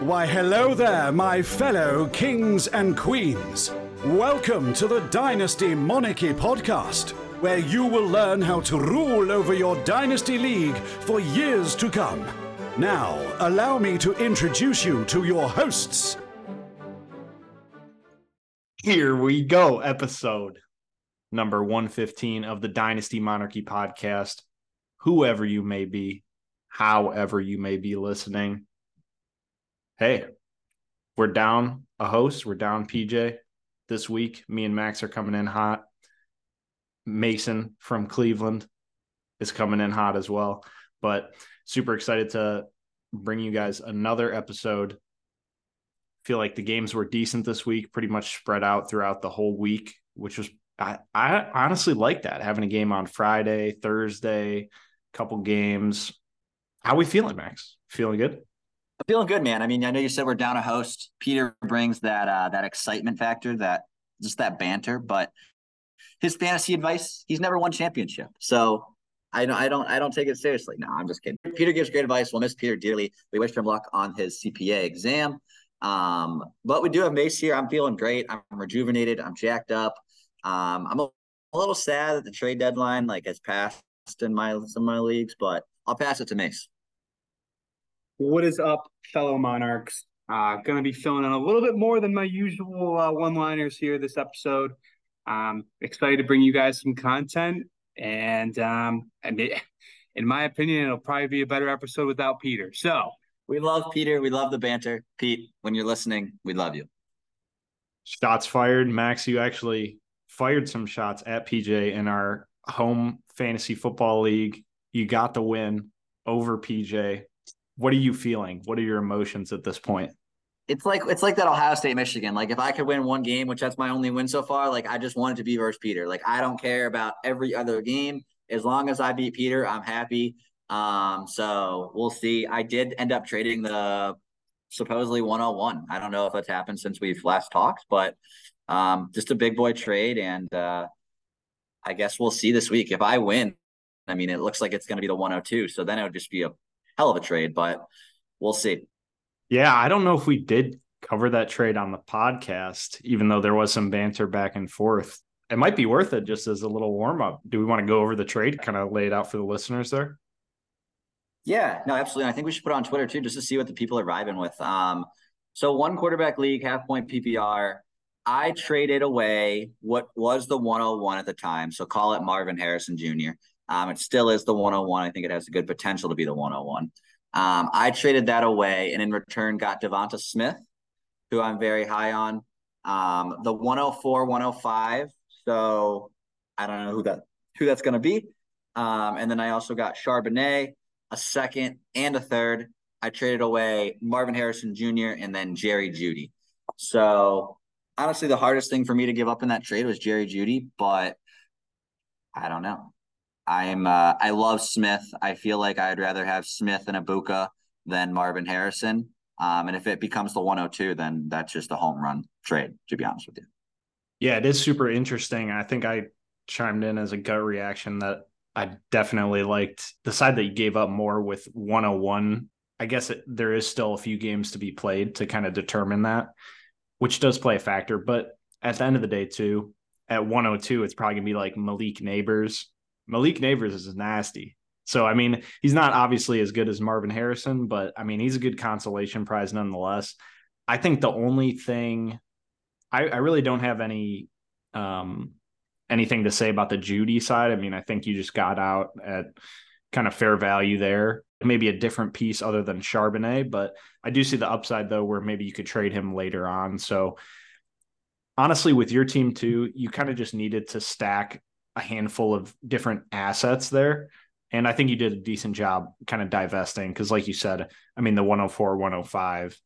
Why, hello there, my fellow kings and queens. Welcome to the Dynasty Monarchy podcast, where you will learn how to rule over your Dynasty League for years to come. Now, allow me to introduce you to your hosts. Here we go, episode number 115 of the Dynasty Monarchy podcast. Whoever you may be, however you may be listening, hey, we're down a host. We're down PJ this week. Me and Max are coming in hot. Mason from Cleveland is coming in hot as well. But super excited to bring you guys another episode. Feel like the games were decent this week, pretty much spread out throughout the whole week, which was I, I honestly like that having a game on Friday, Thursday, couple games. How we feeling, Max? Feeling good? I'm feeling good, man. I mean, I know you said we're down a host. Peter brings that uh, that excitement factor, that just that banter. But his fantasy advice, he's never won championship, so I don't, I don't, I don't take it seriously. No, I'm just kidding. Peter gives great advice. We'll miss Peter dearly. We wish him luck on his CPA exam. Um, but we do have Mace here. I'm feeling great. I'm rejuvenated. I'm jacked up. Um, I'm a, a little sad that the trade deadline like has passed in my some of my leagues, but I'll pass it to Mace. What is up, fellow Monarchs? Uh, going to be filling in a little bit more than my usual uh, one-liners here this episode. Um, excited to bring you guys some content, and um, and it, in my opinion, it'll probably be a better episode without Peter. So we love Peter. We love the banter, Pete. When you're listening, we love you. Shots fired, Max. You actually fired some shots at PJ in our home fantasy football league. You got the win over PJ what are you feeling? What are your emotions at this point? It's like it's like that Ohio State Michigan. Like if I could win one game, which that's my only win so far, like I just wanted to be versus Peter. Like I don't care about every other game. As long as I beat Peter, I'm happy. Um, so we'll see. I did end up trading the supposedly 101. I don't know if that's happened since we've last talked, but um, just a big boy trade, and uh, I guess we'll see this week. If I win, I mean, it looks like it's going to be the 102. So then it would just be a hell of a trade, but we'll see. Yeah, I don't know if we did cover that trade on the podcast, even though there was some banter back and forth. It might be worth it just as a little warm up. Do we want to go over the trade, kind of lay it out for the listeners there? Yeah, no, absolutely. I think we should put on Twitter too, just to see what the people are vibing with. Um, so one quarterback league, half point PPR. I traded away what was the 101 at the time. So call it Marvin Harrison Jr. Um, it still is the 101. I think it has a good potential to be the 101. Um, I traded that away and in return got Devonta Smith, who I'm very high on. Um, the 104, 105. So I don't know who that who that's going to be. Um, and then I also got Charbonnet, a second and a third. I traded away Marvin Harrison Jr. and then Jerry Jeudy. So honestly, the hardest thing for me to give up in that trade was Jerry Jeudy, but I don't know. I'm uh, I love Smith. I feel like I'd rather have Smith and Abuka than Marvin Harrison. Um, and if it becomes the 102, then that's just a home run trade, to be honest with you. Yeah, it is super interesting. I think I chimed in as a gut reaction that I definitely liked the side that you gave up more with 101. I guess it, there is still a few games to be played to kind of determine that, which does play a factor. But at the end of the day, too, at 102, it's probably going to be like Malik Nabers Malik Nabers is nasty. So I mean, he's not obviously as good as Marvin Harrison, but I mean, he's a good consolation prize nonetheless. I think the only thing I, I really don't have any um anything to say about the Jeudy side. I mean, I think you just got out at kind of fair value there. Maybe a different piece other than Charbonnet, but I do see the upside though, where maybe you could trade him later on. So honestly, with your team too, you kind of just needed to stack a handful of different assets there. And I think you did a decent job kind of divesting because, like you said, I mean, the 104, 105,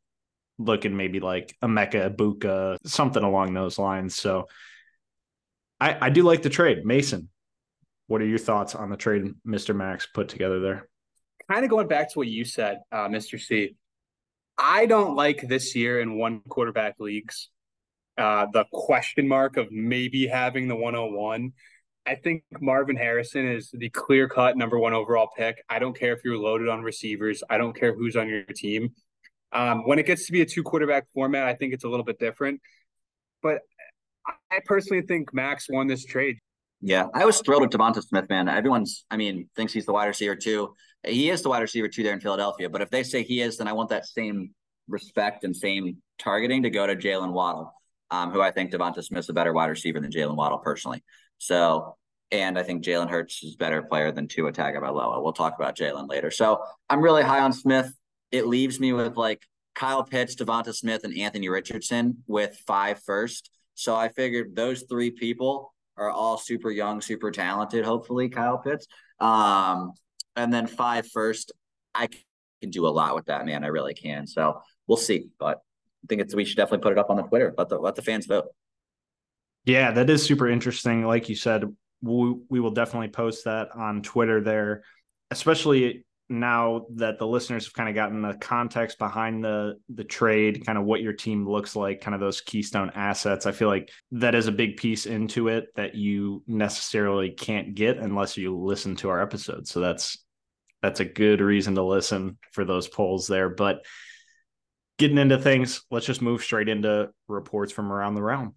looking maybe like a Mecca, Buka, something along those lines. So I, I do like the trade. Mason, what are your thoughts on the trade Mr. Max put together there? Kind of going back to what you said, uh, Mr. C. I don't like this year in one quarterback leagues uh, the question mark of maybe having the 101 I think Marvin Harrison is the clear cut number one overall pick. I don't care if you're loaded on receivers. I don't care who's on your team. Um, when it gets to be a two quarterback format, I think it's a little bit different. But I personally think Max won this trade. Yeah, I was thrilled with Devonta Smith, man. Everyone's, I mean, thinks he's the wide receiver too. He is the wide receiver too there in Philadelphia. But if they say he is, then I want that same respect and same targeting to go to Jaylen Waddle, um, who I think Devonta Smith's a better wide receiver than Jaylen Waddle personally. So, and I think Jalen Hurts is a better player than Tua Tagovailoa. We'll talk about Jalen later. So I'm really high on Smith. It leaves me with like Kyle Pitts, Devonta Smith, and Anthony Richardson with five first. So I figured those three people are all super young, super talented. Hopefully, Kyle Pitts. Um, and then five first. I can do a lot with that, man. I really can. So we'll see. But I think it's we should definitely put it up on the Twitter. Let the let the fans vote. Yeah, that is super interesting. Like you said, we, we will definitely post that on Twitter there, especially now that the listeners have kind of gotten the context behind the the trade, kind of what your team looks like, kind of those keystone assets. I feel like that is a big piece into it that you necessarily can't get unless you listen to our episode. So that's that's a good reason to listen for those polls there. But getting into things, let's just move straight into reports from around the realm.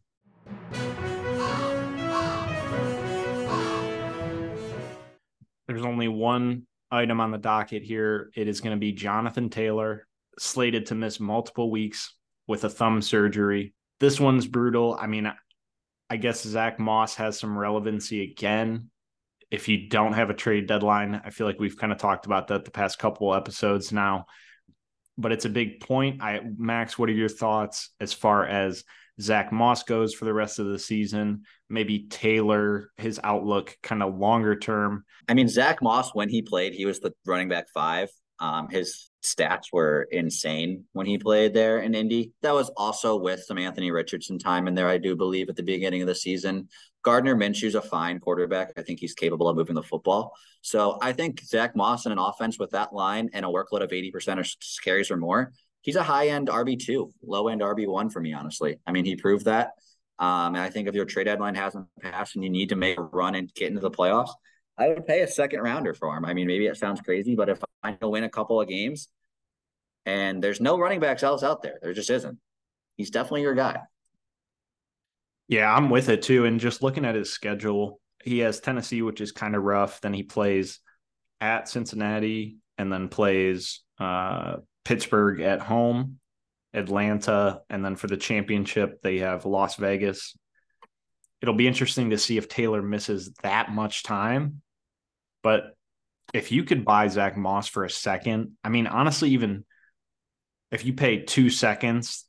There's only one item on the docket here. It is going to be Jonathan Taylor, slated to miss multiple weeks with a thumb surgery. This one's brutal. I mean, I guess Zach Moss has some relevancy again. If you don't have a trade deadline, I feel like we've kind of talked about that the past couple episodes now. But it's a big point. I Max, what are your thoughts as far as Zach Moss goes for the rest of the season, maybe Taylor, his outlook kind of longer term. I mean, Zach Moss, when he played, he was the running back five. Um, his stats were insane when he played there in Indy. That was also with some Anthony Richardson time in there, I do believe, at the beginning of the season. Gardner Minshew's a fine quarterback. I think he's capable of moving the football. So I think Zach Moss in an offense with that line and a workload of 80% of carries or more he's a high end RB two, low end RB one for me, honestly. I mean, he proved that. Um, and I think if your trade deadline hasn't passed and you need to make a run and get into the playoffs, I would pay a second rounder for him. I mean, maybe it sounds crazy, but if I win a couple of games and there's no running backs else out there, there just isn't. He's definitely your guy. Yeah, I'm with it too. And just looking at his schedule, he has Tennessee, which is kind of rough. Then he plays at Cincinnati and then plays uh, Pittsburgh at home, Atlanta, and then for the championship, they have Las Vegas. It'll be interesting to see if Taylor misses that much time. But if you could buy Zach Moss for a second, I mean, honestly, even if you pay two seconds,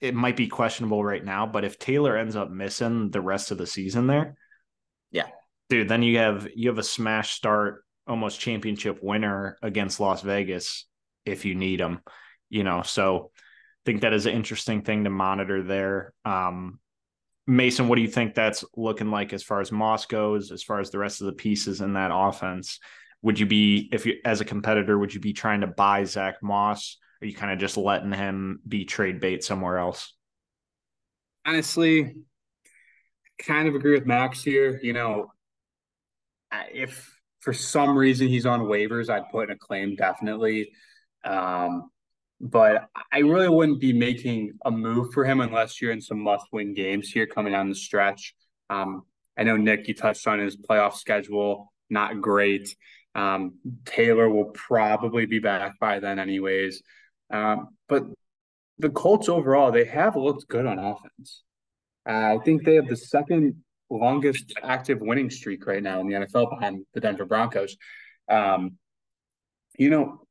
it might be questionable right now. But if Taylor ends up missing the rest of the season there, yeah, dude, then you have you have a smash start, almost championship winner against Las Vegas if you need them, you know. So I think that is an interesting thing to monitor there. Um, Mason, what do you think that's looking like as far as Moss goes, as far as the rest of the pieces in that offense? Would you be, if you as a competitor, would you be trying to buy Zach Moss? Or are you kind of just letting him be trade bait somewhere else? Honestly, kind of agree with Max here. You know, if for some reason he's on waivers, I'd put in a claim definitely. Um, but I really wouldn't be making a move for him unless you're in some must-win games here coming down the stretch. Um, I know Nick, you touched on his playoff schedule, not great. Um, Taylor will probably be back by then, anyways. Um, but the Colts overall, they have looked good on offense. Uh, I think they have the second longest active winning streak right now in the NFL behind the Denver Broncos. Um, you know,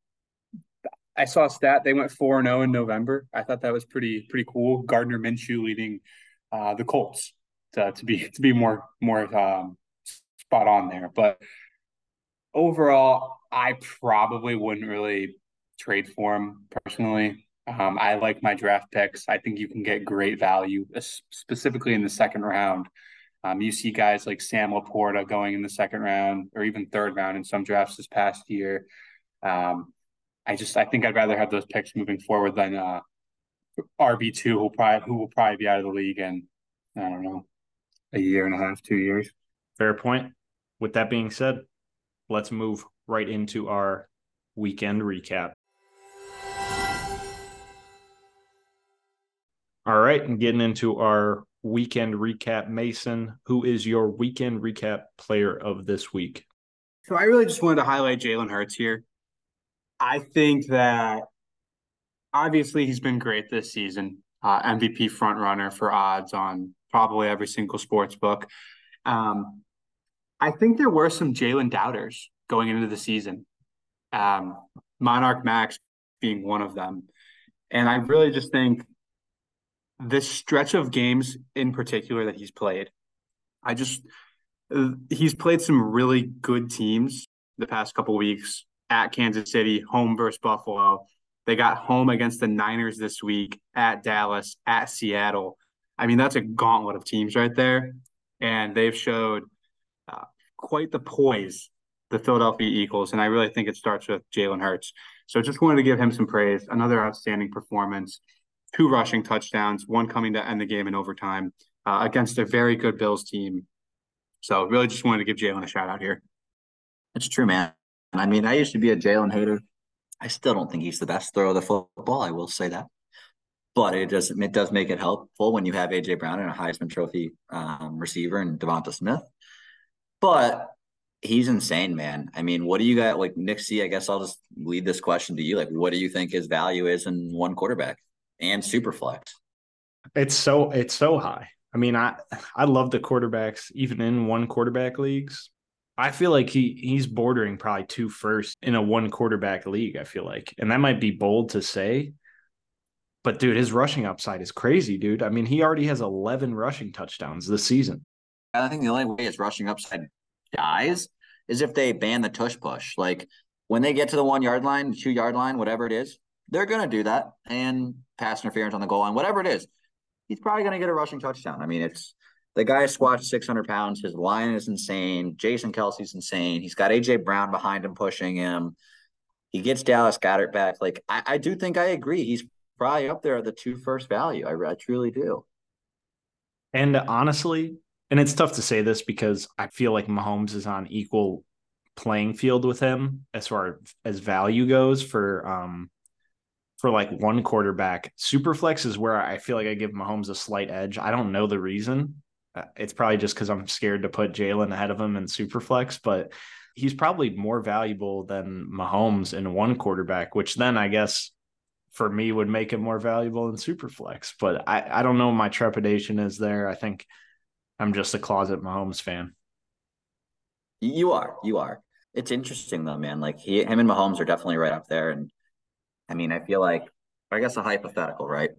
I saw a stat they went four and zero oh in November. I thought that was pretty pretty cool. Gardner Minshew leading uh, the Colts to, to be to be more more um, spot on there. But overall, I probably wouldn't really trade for him personally. Um, I like my draft picks. I think you can get great value, specifically in the second round. Um, you see guys like Sam LaPorta going in the second round or even third round in some drafts this past year. Um, I just I think I'd rather have those picks moving forward than uh, RB two who probably who will probably be out of the league in I don't know a year and a half, two years. Fair point. With that being said, let's move right into our weekend recap. All right, and getting into our weekend recap, Mason, who is your weekend recap player of this week? So I really just wanted to highlight Jalen Hurts here. I think that obviously he's been great this season. Uh, MVP front runner for odds on probably every single sports book. Um, I think there were some Jalen doubters going into the season. Um, Monarch Max being one of them. And I really just think this stretch of games in particular that he's played, I just uh, he's played some really good teams the past couple weeks at Kansas City, home versus Buffalo. They got home against the Niners this week, at Dallas, at Seattle. I mean, that's a gauntlet of teams right there. And they've showed uh, quite the poise, the Philadelphia Eagles. And I really think it starts with Jalen Hurts. So just wanted to give him some praise. Another outstanding performance two rushing touchdowns, one coming to end the game in overtime uh, against a very good Bills team. So really just wanted to give Jalen a shout out here. That's true, man. I mean, I used to be a Jalen hater. I still don't think he's the best throw of the football. I will say that, but it does it does make it helpful when you have AJ Brown and a Heisman Trophy um, receiver and Devonta Smith. But he's insane, man. I mean, what do you got? Like Nick C, I guess I'll just lead this question to you. Like, what do you think his value is in one quarterback? and super flex. It's so it's so high. I mean, I I love the quarterbacks even in one quarterback leagues. I feel like he he's bordering probably two first in a one quarterback league. I feel like, and that might be bold to say, but dude, his rushing upside is crazy, dude. I mean, he already has eleven rushing touchdowns this season. I think the only way his rushing upside dies is if they ban the tush push. Like when they get to the one yard line, two yard line, whatever it is, they're to do that and pass interference on the goal line, whatever it is. He's probably to get a rushing touchdown. I mean, it's the guy squats 600 pounds. His line is insane. Jason Kelce's insane. He's got AJ Brown behind him pushing him. He gets Dallas Goedert back. Like, I, I do think I agree. He's probably up there at the two first value. I, I truly do. And honestly, and it's tough to say this because I feel like Mahomes is on equal playing field with him as far as value goes for um for like one quarterback. Superflex is where I feel like I give Mahomes a slight edge. I don't know the reason. Uh, it's probably just because I'm scared to put Jalen ahead of him in Superflex, but he's probably more valuable than Mahomes in one quarterback, which then I guess for me would make him more valuable in Superflex. But I, I don't know my trepidation is there. I think I'm just a closet Mahomes fan. You are. You are. It's interesting though, man. Like he, him and Mahomes are definitely right up there. And I mean, I feel like, I guess a hypothetical, right?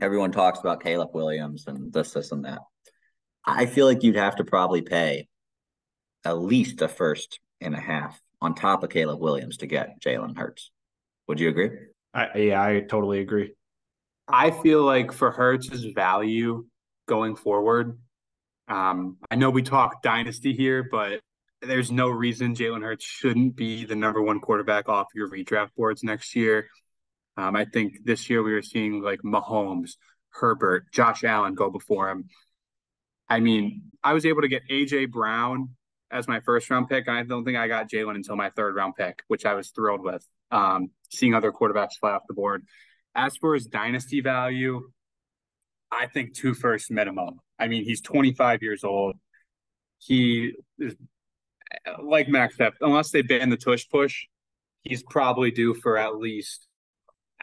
Everyone talks about Caleb Williams and this, this, and that. I feel like you'd have to probably pay at least a first and a half on top of Caleb Williams to get Jalen Hurts. Would you agree? I, yeah, I totally agree. I feel like for Hurts's value going forward, um, I know we talk dynasty here, but there's no reason Jalen Hurts shouldn't be the number one quarterback off your redraft boards next year. Um, I think this year we were seeing like Mahomes, Herbert, Josh Allen go before him. I mean, I was able to get AJ Brown as my first round pick. and I don't think I got Jalen until my third round pick, which I was thrilled with. Um, seeing other quarterbacks fly off the board. As for his dynasty value, I think two first minimum. I mean, he's 25 years old. He is like Max Steph, unless they ban the tush push, he's probably due for at least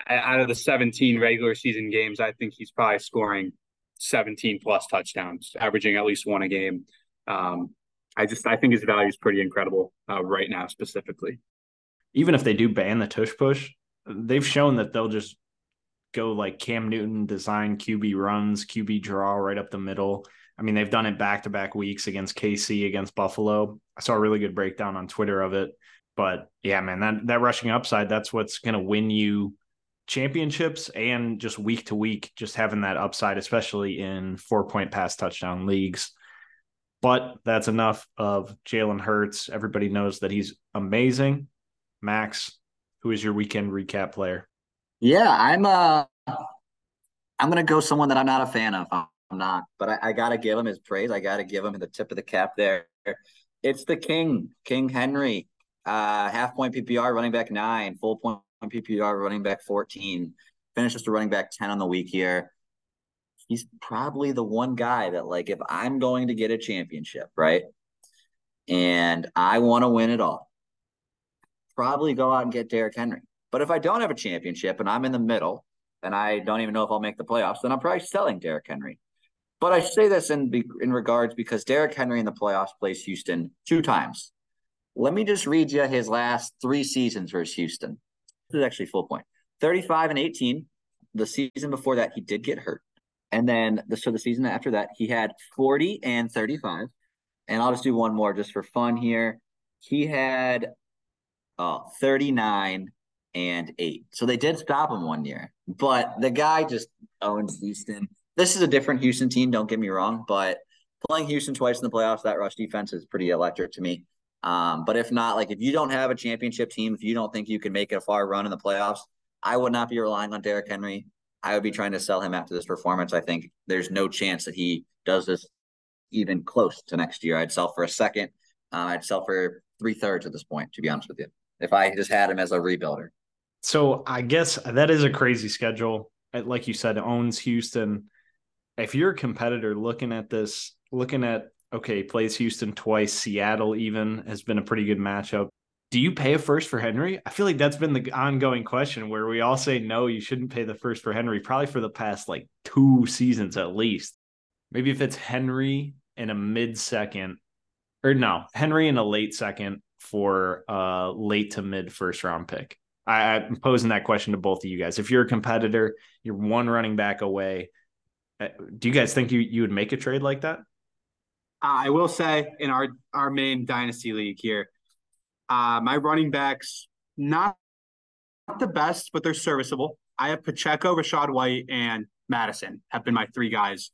out of the 17 regular season games. I think he's probably scoring 17 plus touchdowns, averaging at least one a game. Um, I just I think his value is pretty incredible uh, right now, specifically. Even if they do ban the tush push, they've shown that they'll just go like Cam Newton design QB runs, QB draw right up the middle. I mean, they've done it back to back weeks against KC, against Buffalo. I saw a really good breakdown on Twitter of it. But yeah, man, that that rushing upside, that's what's going to win you championships and just week to week, just having that upside, especially in four point pass touchdown leagues. But that's enough of Jalen Hurts. Everybody knows that he's amazing. Max, who is your weekend recap player? Yeah, I'm uh I'm gonna go someone that I'm not a fan of. I'm not, but I, I gotta give him his praise. I gotta give him the tip of the cap there. It's the king, King Henry. Uh, half point PPR, running back nine, full point PPR, running back 14. Finishes the running back 10 on the week here. he's probably the one guy that, like, if I'm going to get a championship, right? And I want to win it all, probably go out and get Derrick Henry. But if I don't have a championship and I'm in the middle and I don't even know if I'll make the playoffs, then I'm probably selling Derrick Henry. But I say this in in regards because Derrick Henry in the playoffs plays Houston two times. Let me just read you his last three seasons versus Houston. This is actually full point. 35 and 18. The season before that, he did get hurt. And then the so the season after that, he had 40 and 35. And I'll just do one more just for fun here. He had uh, 39 and 8. So they did stop him one year. But the guy just owns Houston. This is a different Houston team, don't get me wrong, but playing Houston twice in the playoffs, that rush defense is pretty electric to me. Um, but if not, like if you don't have a championship team, if you don't think you can make a far run in the playoffs, I would not be relying on Derrick Henry. I would be trying to sell him after this performance. I think there's no chance that he does this even close to next year. I'd sell for a second. Uh, I'd sell for three thirds at this point, to be honest with you, if I just had him as a rebuilder. So I guess that is a crazy schedule. Like you said, owns Houston. If you're a competitor looking at this, looking at okay, plays Houston twice, Seattle even has been a pretty good matchup do you pay a first for Henry? I feel like that's been the ongoing question where we all say no, you shouldn't pay the first for Henry, probably for the past like two seasons at least. Maybe if it's Henry in a mid second, or no, Henry in a late second for a late to mid first round pick. I, I'm posing that question to both of you guys. If you're a competitor, you're one running back away. Uh, do you guys think you, you would make a trade like that? I will say in our our main dynasty league here, uh, my running backs, not, the best, but they're serviceable. I have Pacheco, Rachaad White, and Mattison have been my three guys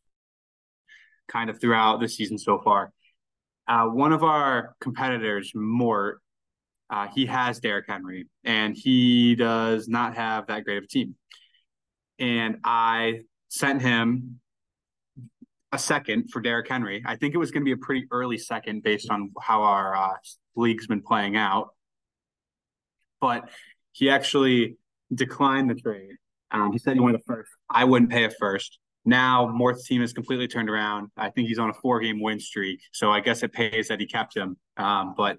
kind of throughout the season so far. Uh, one of our competitors, Mort, uh, he has Derrick Henry, and he does not have that great of a team. And I sent him a second for Derrick Henry. I think it was going to be a pretty early second based on how our uh, league's been playing out. But he actually declined the trade. Um, he said he wanted a first. I wouldn't pay a first. Now Mort's team is completely turned around. I think he's on a four-game win streak, so I guess it pays that he kept him. Um, but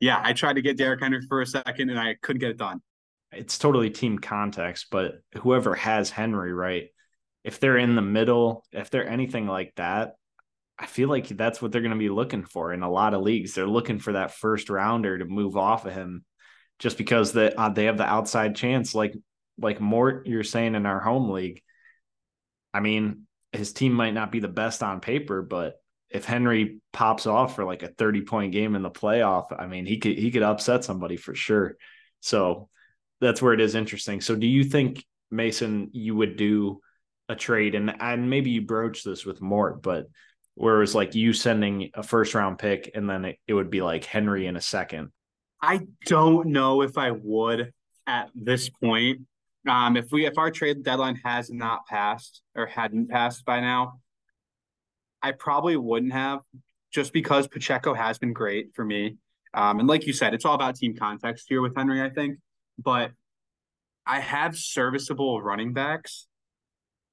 yeah, I tried to get Derrick Henry for a second, and I couldn't get it done. It's totally team context, but whoever has Henry, right? If they're in the middle, if they're anything like that, I feel like that's what they're going to be looking for in a lot of leagues. They're looking for that first rounder to move off of him, just because that uh, they have the outside chance. Like like Mort, you're saying in our home league. I mean, his team might not be the best on paper, but if Henry pops off for like a 30 point game in the playoff, I mean, he could he could upset somebody for sure. So that's where it is interesting. So do you think Mason you would do a trade and and maybe you broach this with Mort, but where it was like you sending a first round pick and then it, it would be like Henry in a second. I don't know if I would at this point. Um, if we if our trade deadline has not passed or hadn't passed by now, I probably wouldn't have, just because Pacheco has been great for me. Um, and like you said, it's all about team context here with Henry, I think. But I have serviceable running backs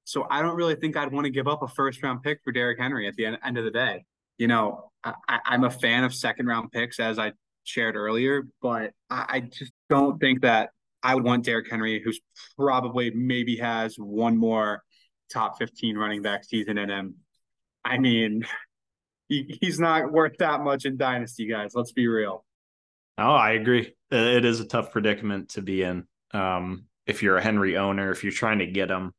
so I don't really think I'd want to give up a first round pick for Derrick Henry at the end, end of the day. You know, I, am a fan of second round picks, as I shared earlier, but I, I just don't think that I would want Derrick Henry, who's probably maybe has one more top 15 running back season in him. I mean, he, he's not worth that much in Dynasty, guys. Let's be real. Oh, I agree. It is a tough predicament to be in. Um, if you're a Henry owner, if you're trying to get him,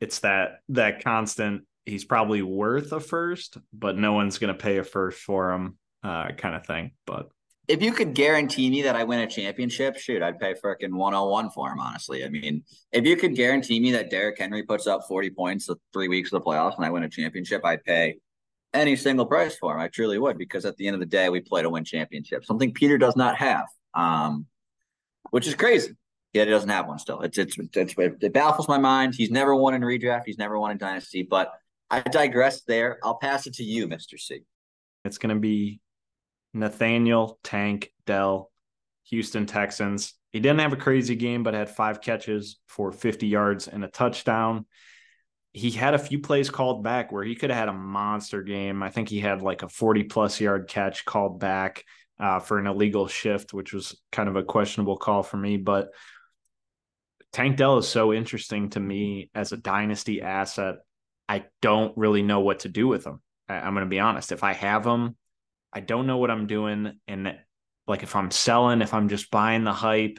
it's that that constant he's probably worth a first, but no one's going to pay a first for him, uh, kind of thing. But if you could guarantee me that I win a championship, shoot, I'd pay freaking 101 for him, honestly. I mean, if you could guarantee me that Derrick Henry puts up 40 points the three weeks of the playoffs and I win a championship, I'd pay any single price for him. I truly would, because at the end of the day, we play to win championships, something Peter does not have, um, which is crazy. Yet he doesn't have one still. It's, it's, it's it baffles my mind. He's never won in redraft. He's never won in dynasty. But I digress there. I'll pass it to you, Mister C. It's going to be Nathaniel Tank Dell, Houston Texans. He didn't have a crazy game, but had five catches for 50 yards and a touchdown. he had a few plays called back where he could have had a monster game. I think he had like a 40 plus yard catch called back uh, for an illegal shift, which was kind of a questionable call for me. But Tank Dell is so interesting to me as a dynasty asset. I don't really know what to do with him. I, I'm going to be honest. If I have him, I don't know what I'm doing. And like if I'm selling, if I'm just buying the hype,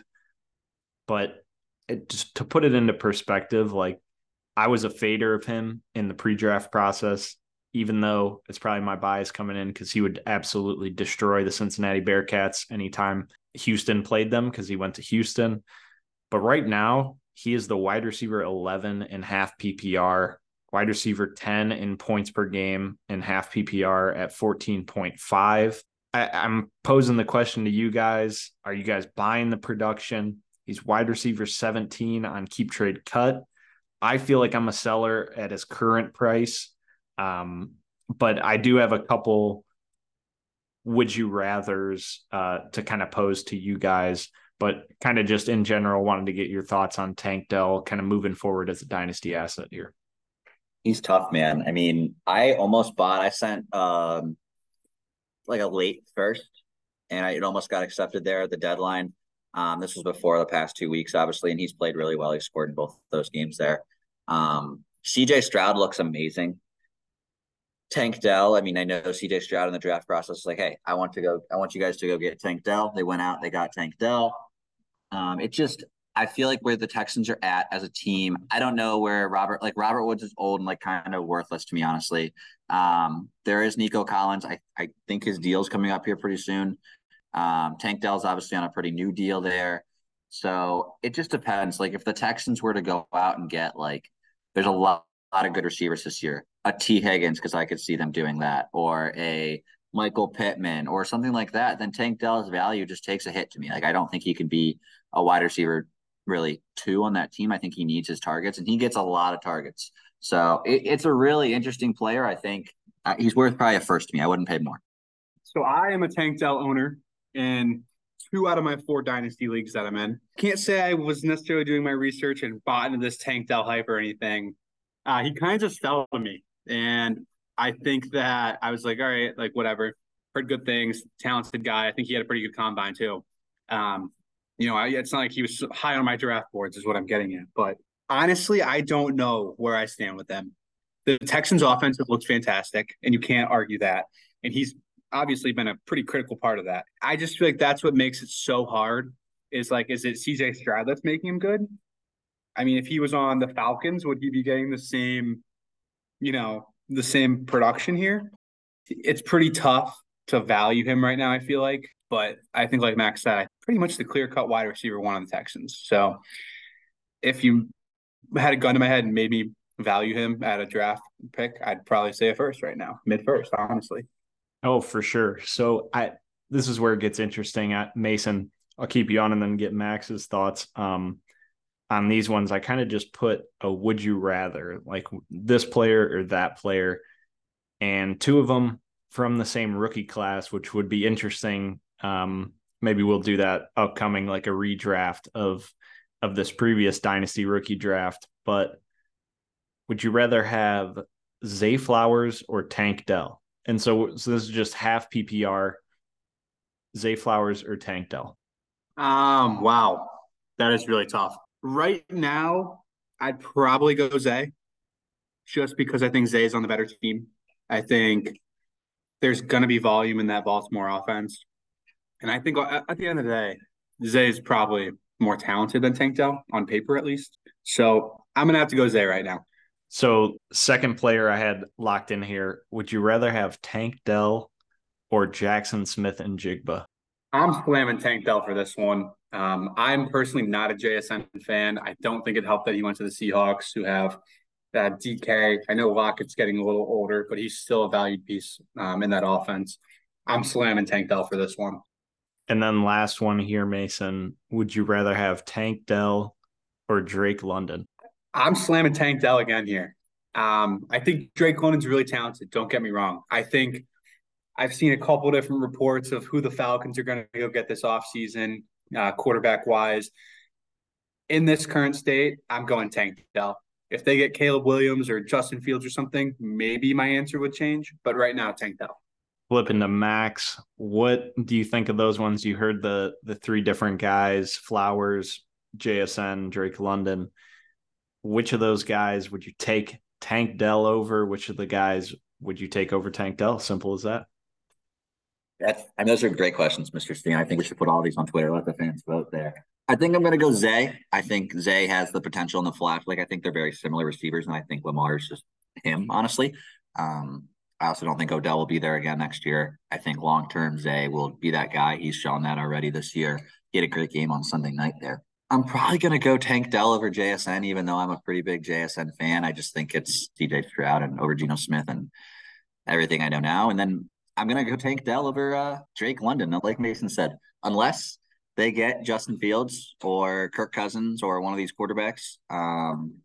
but it, just to put it into perspective, like I was a fader of him in the pre-draft process, even though it's probably my bias coming in because he would absolutely destroy the Cincinnati Bearcats anytime Houston played them because he went to Houston. But right now, he is the wide receiver 11 in half PPR, wide receiver 10 in points per game and half PPR at 14.5. I, I'm posing the question to you guys Are you guys buying the production? He's wide receiver 17 on keep trade cut. I feel like I'm a seller at his current price. Um, but I do have a couple would you rather's uh, to kind of pose to you guys but kind of just in general, wanted to get your thoughts on Tank Dell kind of moving forward as a dynasty asset here. He's tough, man. I mean, I almost bought, I sent um like a late first, and I, it almost got accepted there at the deadline. Um, this was before the past two weeks, obviously, and he's played really well. He scored in both those games there. Um, CJ Stroud looks amazing. Tank Dell. I mean, I know CJ Stroud in the draft process like, hey, I want to go, I want you guys to go get Tank Dell. They went out, they got Tank Dell. Um, it just I feel like where the Texans are at as a team, I don't know where Robert like Robert Woods is old and like kind of worthless to me, honestly. Um, there is Nico Collins. I, I think his deal's coming up here pretty soon. Um, Tank Dell's obviously on a pretty new deal there. So it just depends. Like if the Texans were to go out and get like there's a lot, lot of good receivers this year. A Tee Higgins, because I could see them doing that, or a Michael Pittman or something like that, then Tank Dell's value just takes a hit to me. Like I don't think he could be a wide receiver really two on that team. I think he needs his targets, and he gets a lot of targets. So it, it's a really interesting player. I think uh, he's worth probably a first to me. I wouldn't pay more. So I am a Tank Dell owner in two out of my four dynasty leagues that I'm in. Can't say I was necessarily doing my research and bought into this Tank Dell hype or anything. Uh, he kind of just fell to me, and I think that I was like, all right, like whatever. Heard good things. Talented guy. I think he had a pretty good combine too. Um, you know, I, it's not like he was high on my draft boards, is what I'm getting at. But honestly, I don't know where I stand with them. The Texans' offensive looks fantastic, and you can't argue that. And he's obviously been a pretty critical part of that. I just feel like that's what makes it so hard. Is like, is it CJ Stroud that's making him good? I mean, if he was on the Falcons, would he be getting the same, you know, the same production here? It's pretty tough to value him right now. I feel like but I think, like Max said, pretty much the clear cut wide receiver one on the Texans. So if you had a gun to my head and made me value him at a draft pick, I'd probably say a first right now, mid first, honestly. Oh, for sure. So I this is where it gets interesting. At Mason, I'll keep you on and then get Max's thoughts. Um, on these ones, I kind of just put a would you rather, like this player or that player, and two of them from the same rookie class, which would be interesting um, maybe we'll do that upcoming, like a redraft of of this previous dynasty rookie draft. But would you rather have Zay Flowers or Tank Dell? And so, so this is just half PPR. Zay Flowers or Tank Dell? Um, wow, that is really tough. Right now, I'd probably go Zay, just because I think Zay is on the better team. I think there's going to be volume in that Baltimore offense. And I think uh, at the end of the day, Zay is probably more talented than Tank Dell on paper, at least. So I'm gonna have to go Zay right now. So second player I had locked in here. Would you rather have Tank Dell or Jackson Smith-Njigba? I'm slamming Tank Dell for this one. Um, I'm personally not a JSN fan. I don't think it helped that he went to the Seahawks, who have that DK. I know Lockett's getting a little older, but he's still a valued piece um, in that offense. I'm slamming Tank Dell for this one. And then last one here, Mason. Would you rather have Tank Dell or Drake London? I'm slamming Tank Dell again here. Um, I think Drake London's really talented. Don't get me wrong. I think I've seen a couple different reports of who the Falcons are going to go get this offseason, uh, quarterback wise. In this current state, I'm going Tank Dell. If they get Caleb Williams or Justin Fields or something, maybe my answer would change. But right now, Tank Dell. Flipping to Max, what do you think of those ones? You heard the the three different guys: Flowers, JSN, Drake London. Which of those guys would you take Tank Dell over? Which of the guys would you take over Tank Dell? Simple as that. That's, I mean, those are great questions, Mr. Steen. I think we should put all these on Twitter. Let the fans vote there. I think I'm going to go Zay. I think Zay has the potential in the flash. Like, I think they're very similar receivers, and I think Lamar is just him, honestly. Um, I also don't think Odell will be there again next year. I think long term, Zay will be that guy. He's shown that already this year. He had a great game on Sunday night there. I'm probably going to go Tank Dell over JSN, even though I'm a pretty big JSN fan. I just think it's CJ Stroud and over Geno Smith and everything I know now. And then I'm to go Tank Dell over uh, Drake London. Like Mason said, unless they get Justin Fields or Kirk Cousins or one of these quarterbacks, um,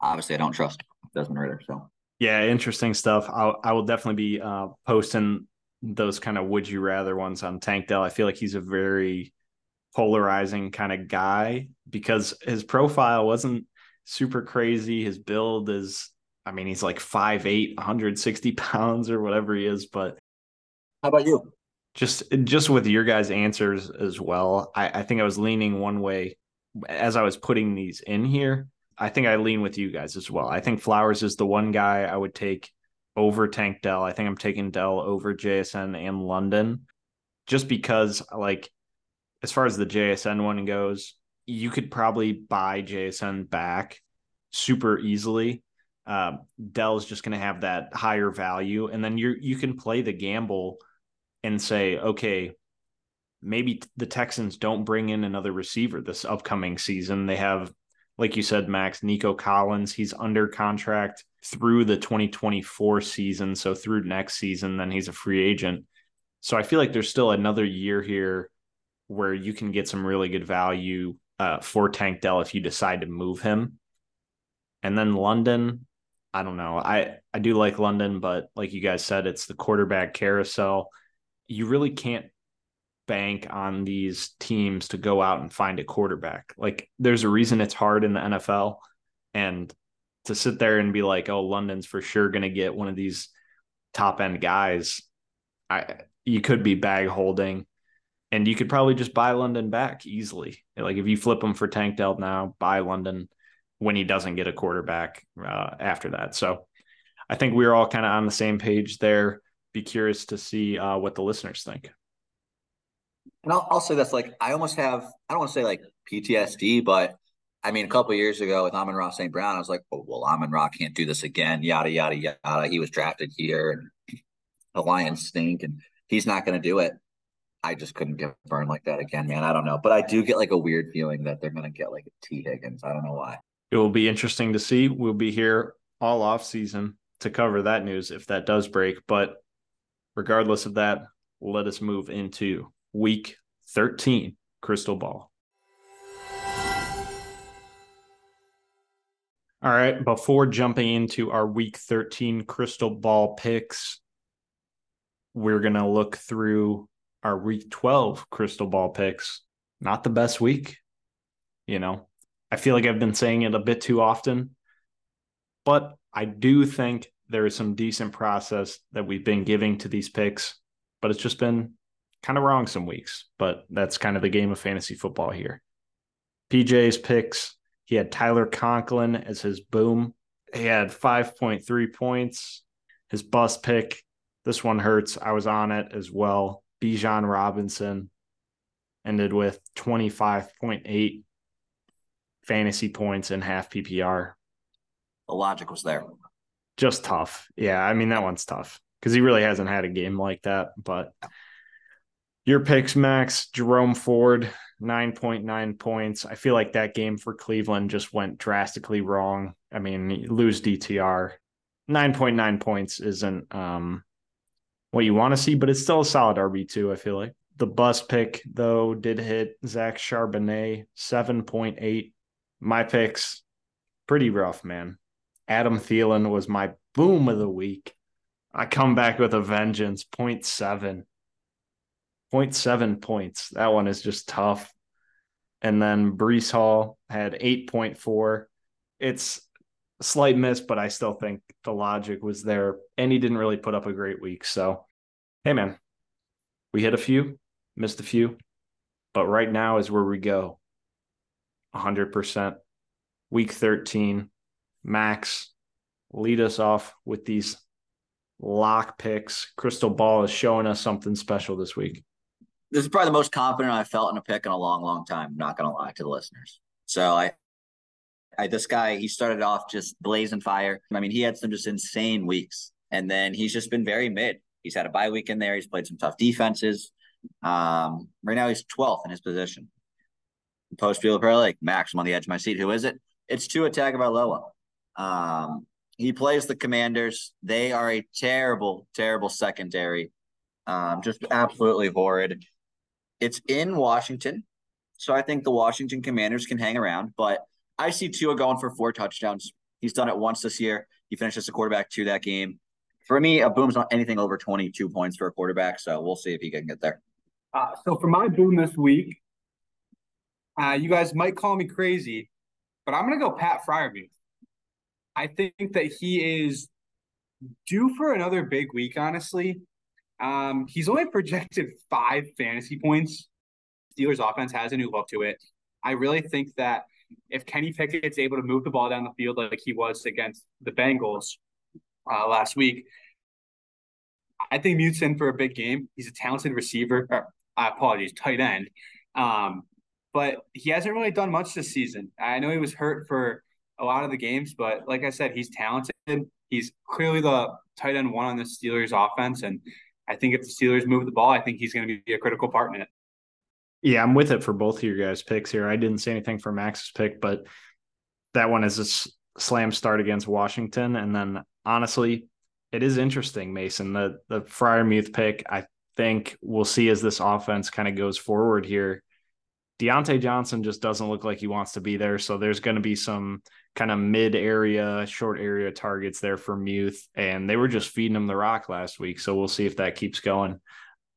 obviously I don't trust Desmond Ridder. So yeah, interesting stuff. I'll, I will definitely be uh, posting those kind of would you rather ones on Tank Dell. I feel like he's a very polarizing kind of guy because his profile wasn't super crazy. His build is, I mean, he's like 5'8, 160 pounds or whatever he is. But how about you? Just just with your guys' answers as well, I, I think I was leaning one way as I was putting these in here. I think I lean with you guys as well. I think Flowers is the one guy I would take over Tank Dell. I think I'm taking Dell over JSN and London just because like as far as the JSN one goes, you could probably buy JSN back super easily. Uh, Dell's just going to have that higher value, and then you you can play the gamble and say, okay, maybe the Texans don't bring in another receiver this upcoming season. They have, like you said, Max Nico Collins. He's under contract through the 2024 season, so through next season, then he's a free agent. So I feel like there's still another year here where you can get some really good value uh, for Tank Dell if you decide to move him. And then London, I don't know. I I do like London, but like you guys said, it's the quarterback carousel. You really can't bank on these teams to go out and find a quarterback. Like there's a reason it's hard in the NFL and to sit there and be like, "Oh, London's for sure going to get one of these top end guys." I you could be bag holding and you could probably just buy London back easily. Like if you flip him for Tank Dell now, buy London when he doesn't get a quarterback uh, after that. So I think we're all kind of on the same page there. Be curious to see uh, what the listeners think. And I'll, I'll say this: like I almost have I don't want to say like PTSD, but I mean a couple years ago with Amon-Ra St. Brown, I was like, oh well, Amon-Ra can't do this again. Yada yada yada. He was drafted here, and the Lions stink, and he's not going to do it. I just couldn't get burned like that again, man. I don't know. But I do get like a weird feeling that they're going to get like a Tee Higgins. I don't know why. It will be interesting to see. We'll be here all off season to cover that news if that does break. But regardless of that, let us move into week 13 crystal ball. All right, before jumping into our week 13 crystal ball picks, we're going to look through our week 12 crystal ball picks. Not the best week. You know, I feel like I've been saying it a bit too often, but I do think there is some decent process that we've been giving to these picks, but it's just been kind of wrong some weeks. But that's kind of the game of fantasy football here. PJ's picks, he had Tyler Conklin as his boom. He had 5.3 points. His bust pick, this one hurts. I was on it as well. Bijan Robinson ended with 25.8 fantasy points in half PPR. The logic was there. Just tough. Yeah, I mean that one's tough because he really hasn't had a game like that. But your picks, Max, Jerome Ford, 9.9 points. I feel like that game for Cleveland just went drastically wrong. I mean, lose DTR. 9.9 points isn't um what you want to see, but it's still a solid RB2, I feel like. The bus pick, though, did hit Zach Charbonnet, 7.8. My picks, pretty rough, man. Adam Thielen was my boom of the week. I come back with a vengeance, 0.7. 0.7 points. That one is just tough. And then Breece Hall had 8.4. It's a slight miss, but I still think the logic was there. And he didn't really put up a great week. So, hey, man, we hit a few, missed a few, but right now is where we go 100%. Week 13, Max, lead us off with these lock picks. Crystal Ball is showing us something special this week. This is probably the most confident I've felt in a pick in a long, long time. I'm not going to lie to the listeners. So I, I, this guy, he started off just blazing fire. I mean, he had some just insane weeks, and then he's just been very mid. He's had a bye week in there. He's played some tough defenses. Um, right now, he's 12th in his position. Post people are like, Max, I'm on the edge of my seat. Who is it? It's Tua Tagovailoa. Um, he plays the Commanders. They are a terrible, terrible secondary. Um, just absolutely horrid. It's in Washington. So I think the Washington Commanders can hang around, but I see Tua going for four touchdowns. He's done it once this year. He finished as a quarterback to that game. For me, a boom's not anything over 22 points for a quarterback, so we'll see if he can get there. Uh, so for my boom this week, uh, you guys might call me crazy, but I'm going to go Pat Freiermuth. I think that he is due for another big week, honestly. Um, he's only projected five fantasy points. Steelers offense has a new look to it. I really think that if Kenny Pickett's able to move the ball down the field like he was against the Bengals uh, last week, I think Muth's in for a big game. He's a talented receiver. Or, uh, apologies, tight end. Um, but he hasn't really done much this season. I know he was hurt for a lot of the games, but like I said, he's talented. He's clearly the tight end one on the Steelers offense. And I think if the Steelers move the ball, I think he's going to be a critical part in it. Yeah, I'm with it for both of your guys' picks here. I didn't say anything for Max's pick, but that one is a slam start against Washington. And then honestly, it is interesting, Mason. The the Freiermuth pick, I think we'll see as this offense kind of goes forward here. Diontae Johnson just doesn't look like he wants to be there. So there's going to be some kind of mid area, short area targets there for Muth. And they were just feeding him the rock last week. So we'll see if that keeps going.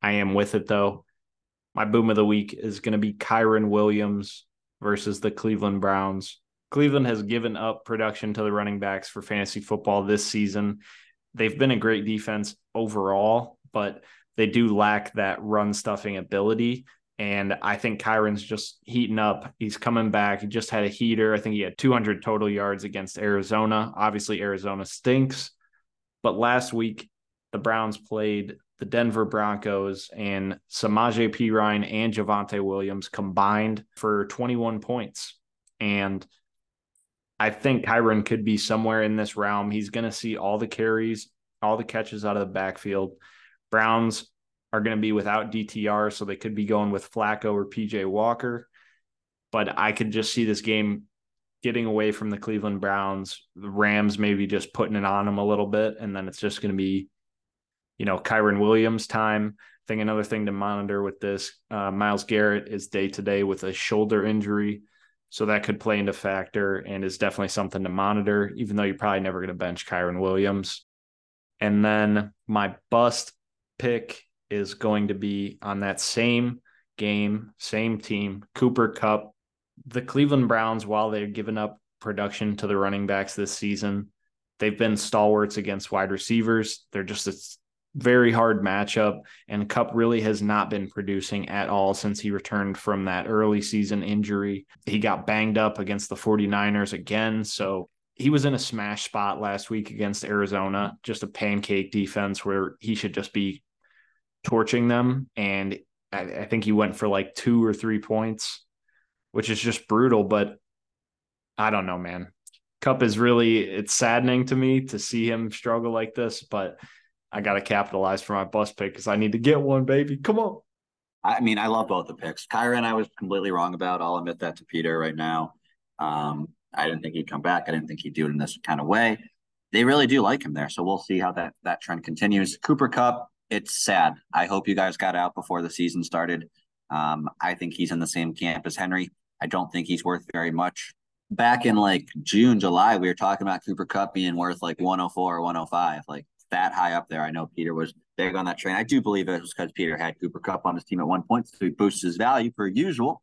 I am with it though. My boom of the week is going to be Kyren Williams versus the Cleveland Browns. Cleveland has given up production to the running backs for fantasy football this season. They've been a great defense overall, but they do lack that run stuffing ability. And I think Kyren's just heating up. He's coming back. He just had a heater. I think he had 200 total yards against Arizona. Obviously, Arizona stinks. But last week, the Browns played the Denver Broncos and Samaje Perine and Javonte Williams combined for 21 points. And I think Kyren could be somewhere in this realm. He's going to see all the carries, all the catches out of the backfield. Browns are going to be without DTR, so they could be going with Flacco or PJ Walker. But I could just see this game getting away from the Cleveland Browns, the Rams maybe just putting it on them a little bit, and then it's just going to be you know, Kyren Williams time. I think another thing to monitor with this, uh, Myles Garrett is day to day with a shoulder injury. So that could play into factor and is definitely something to monitor, even though you're probably never going to bench Kyren Williams. And then my bust pick is going to be on that same game, same team, Cooper Kupp. The Cleveland Browns, while they've given up production to the running backs this season, they've been stalwarts against wide receivers. They're just a very hard matchup. And Kupp really has not been producing at all since he returned from that early season injury. He got banged up against the 49ers again. So he was in a smash spot last week against Arizona, just a pancake defense where he should just be torching them. And I, I think he went for like two or three points, which is just brutal. But I don't know, man. Kupp is really, it's saddening to me to see him struggle like this, but I got to capitalize for my bus pick because I need to get one, baby. Come on. I mean, I love both the picks. Kyren, I was completely wrong about. I'll admit that to Peter right now. Um, I didn't think he'd come back. I didn't think he'd do it in this kind of way. They really do like him there, so we'll see how that that trend continues. Cooper Kupp, it's sad. I hope you guys got out before the season started. Um, I think he's in the same camp as Henry. I don't think he's worth very much. Back in like June, July, we were talking about Cooper Kupp being worth like 104 or 105. Like that high up there. I know Peter was big on that train. I do believe it was because Peter had Cooper Kupp on his team at one point, so he boosts his value per usual.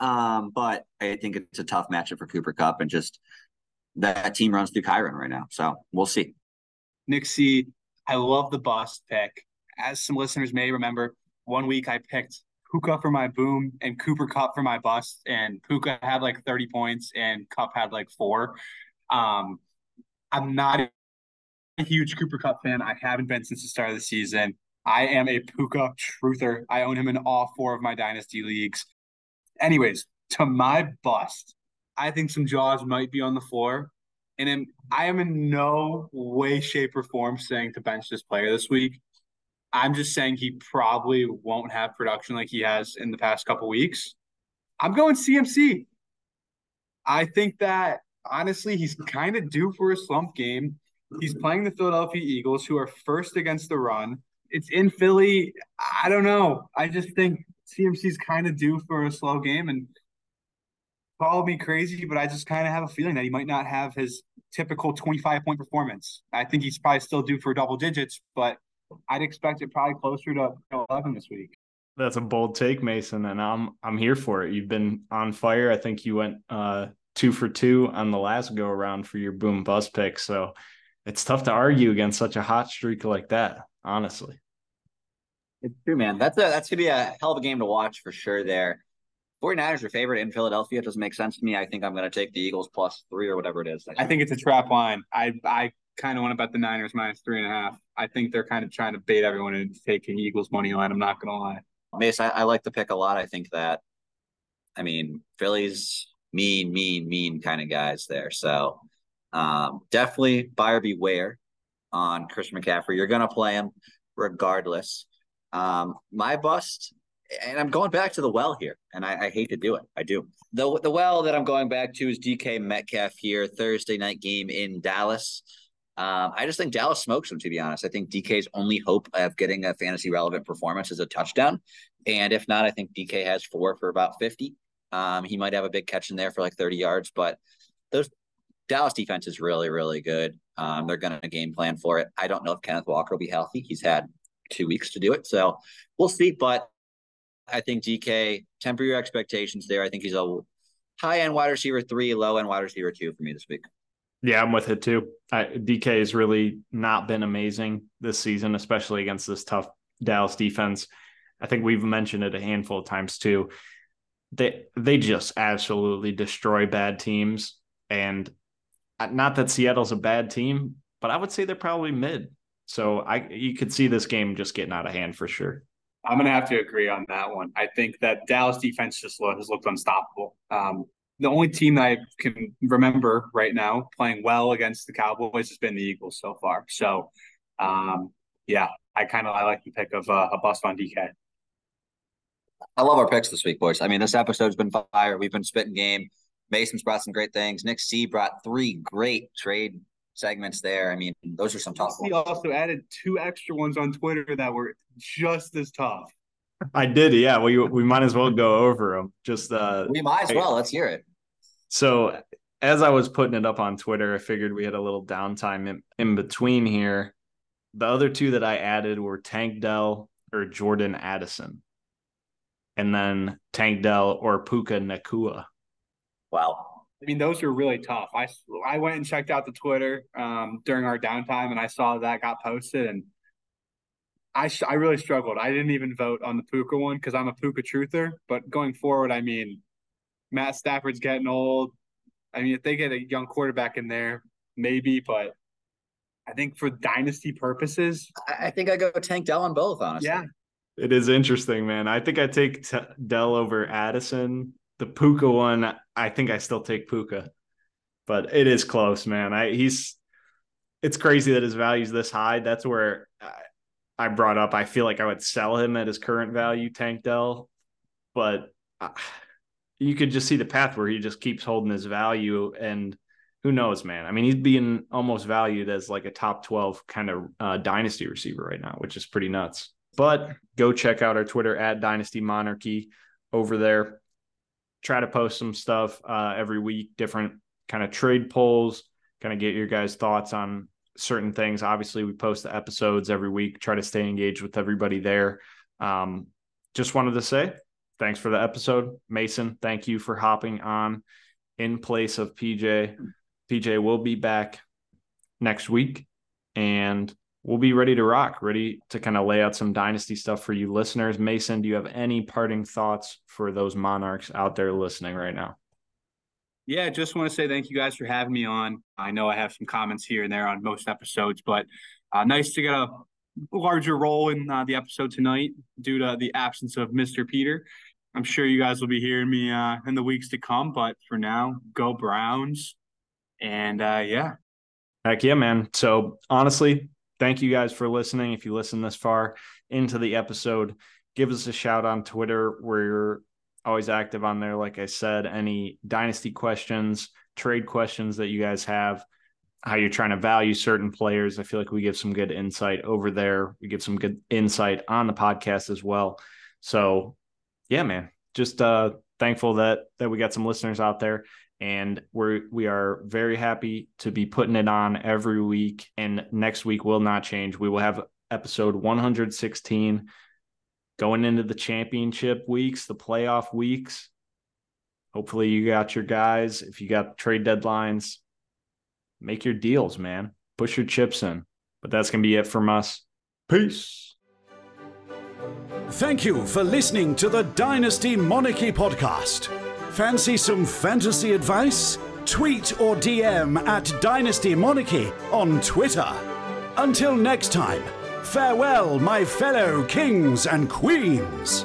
Um, but I think it's a tough matchup for Cooper Kupp, and just that team runs through Kyren right now. So we'll see. C, I love the bust pick. As some listeners may remember, one week I picked Puka for my boom and Cooper Kupp for my bust, and Puka had like 30 points and Kupp had like four. Um, I'm not a huge Cooper Kupp fan. I haven't been since the start of the season. I am a Puka truther. I own him in all four of my dynasty leagues. Anyways, to my bust, I think some jaws might be on the floor. And in, I am in no way, shape, or form saying to bench this player this week. I'm just saying he probably won't have production like he has in the past couple weeks. I'm going CMC. I think that honestly, he's kind of due for a slump game. He's playing the Philadelphia Eagles, who are first against the run. It's in Philly. I don't know. I just think CMC's kind of due for a slow game. And call me crazy, but I just kind of have a feeling that he might not have his typical 25 point performance. I think he's probably still due for double digits, but I'd expect it probably closer to 11 this week. That's a bold take, Mason, and I'm I'm here for it. You've been on fire. I think you went uh, two for two on the last go around for your boom bust pick. So it's tough to argue against such a hot streak like that, honestly. It's true, man. That's a that's gonna be a hell of a game to watch for sure there. 49ers are favorite in Philadelphia. It doesn't make sense to me. I think I'm going to take the Eagles plus three or whatever it is. I think it's a trap line. I I kind of want about the Niners minus three and a half. I think they're kind of trying to bait everyone into taking Eagles money line. I'm not to lie. Mace, I, I like the pick a lot. I think that, I mean, Philly's mean, mean, mean kind of guys there. So um, definitely buyer beware on Chris McCaffrey. You're to play him regardless. Um, my bust and I'm going back to the well here, and I, I, hate to do it. I do. The the well that I'm going back to is DK Metcalf here, Thursday night game in Dallas. Um, I just think Dallas smokes him, to be honest. I think DK's only hope of getting a fantasy relevant performance is a touchdown. And if not, I think DK has four for about 50. Um, he might have a big catch in there for like 30 yards, but those Dallas defense is really, really good. Um, they're going to game plan for it. I don't know if Kenneth Walker will be healthy. He's had two weeks to do it. So we'll see. But I think DK, temper your expectations there. I think he's a high end wide receiver three, low end wide receiver two for me this week. Yeah, I'm with it too. I, DK has really not been amazing this season, especially against this tough Dallas defense. I think we've mentioned it a handful of times too. They they just absolutely destroy bad teams, and not that Seattle's a bad team, but I would say they're probably mid. So I you could see this game just getting out of hand for sure. I'm going to have to agree on that one. I think that Dallas defense just has looked unstoppable. Um, the only team that I can remember right now playing well against the Cowboys has been the Eagles so far. So, um, yeah, I kind of I like the pick of uh, a bust on DK. I love our picks this week, boys. I mean, this episode's been fire. We've been spitting game. Mason's brought some great things. Nick C brought three great trade segments there. I mean, those are some tough. He ones. also added two extra ones on Twitter that were just as tough. I did, yeah. We we might as well go over them. Just uh, we might as well. Let's hear it. So as I was putting it up on Twitter, I figured we had a little downtime in, in between here. The other two that I added were Tank Dell or Jordan Addison, and then Tank Dell or Puka Nacua. Wow. I mean, those are really tough. I I went and checked out the Twitter um, during our downtime, and I saw that got posted, and I sh- I really struggled. I didn't even vote on the Puka one because I'm a Puka truther. But going forward, I mean, Matt Stafford's getting old. I mean, if they get a young quarterback in there, maybe. But I think for dynasty purposes, I think I go Tank Dell on both. Honestly, yeah, it is interesting, man. I think I take T- Dell over Addison the Puka one, I think I still take Puka, but it is close, man. I he's it's crazy that his value's this high. That's where I, brought up. I feel like I would sell him at his current value, Tank Dell, but uh, you could just see the path where he just keeps holding his value and who knows, man? I mean, he's being almost valued as like a top 12 kind of uh, dynasty receiver right now, which is pretty nuts. But go check out our Twitter at Dynasty Monarchy over there try to post some stuff uh, every week, different kind of trade polls, kind of get your guys' thoughts on certain things. Obviously, we post the episodes every week, try to stay engaged with everybody there. Um, just wanted to say thanks for the episode. Mason, thank you for hopping on in place of PJ. PJ will be back next week and we'll be ready to rock, ready to kind of lay out some dynasty stuff for you listeners. Mason, do you have any parting thoughts for those monarchs out there listening right now? Yeah, just want to say thank you guys for having me on. I know I have some comments here and there on most episodes, but uh, nice to get a larger role in uh, the episode tonight due to the absence of Mr. Peter. I'm sure you guys will be hearing me uh, in the weeks to come, but for now, go Browns. And uh, yeah. Heck yeah, man. So honestly, thank you guys for listening. If you listen this far into the episode, give us a shout on Twitter. We're always active on there. Like I said, any dynasty questions, trade questions that you guys have, how you're trying to value certain players. I feel like we give some good insight over there. We give some good insight on the podcast as well. So yeah, man, just uh thankful that that we got some listeners out there and we're we are very happy to be putting it on every week and next week will not change we will have episode 116 going into the championship weeks the playoff weeks. Hopefully you got your guys if you got trade deadlines make your deals man. Push your chips in. But that's going to be it from us. Peace. Thank you for listening to the dynasty monarchy podcast. Fancy some fantasy advice? Tweet or DM at Dynasty Monarchy on Twitter. Until next time, farewell, my fellow kings and queens.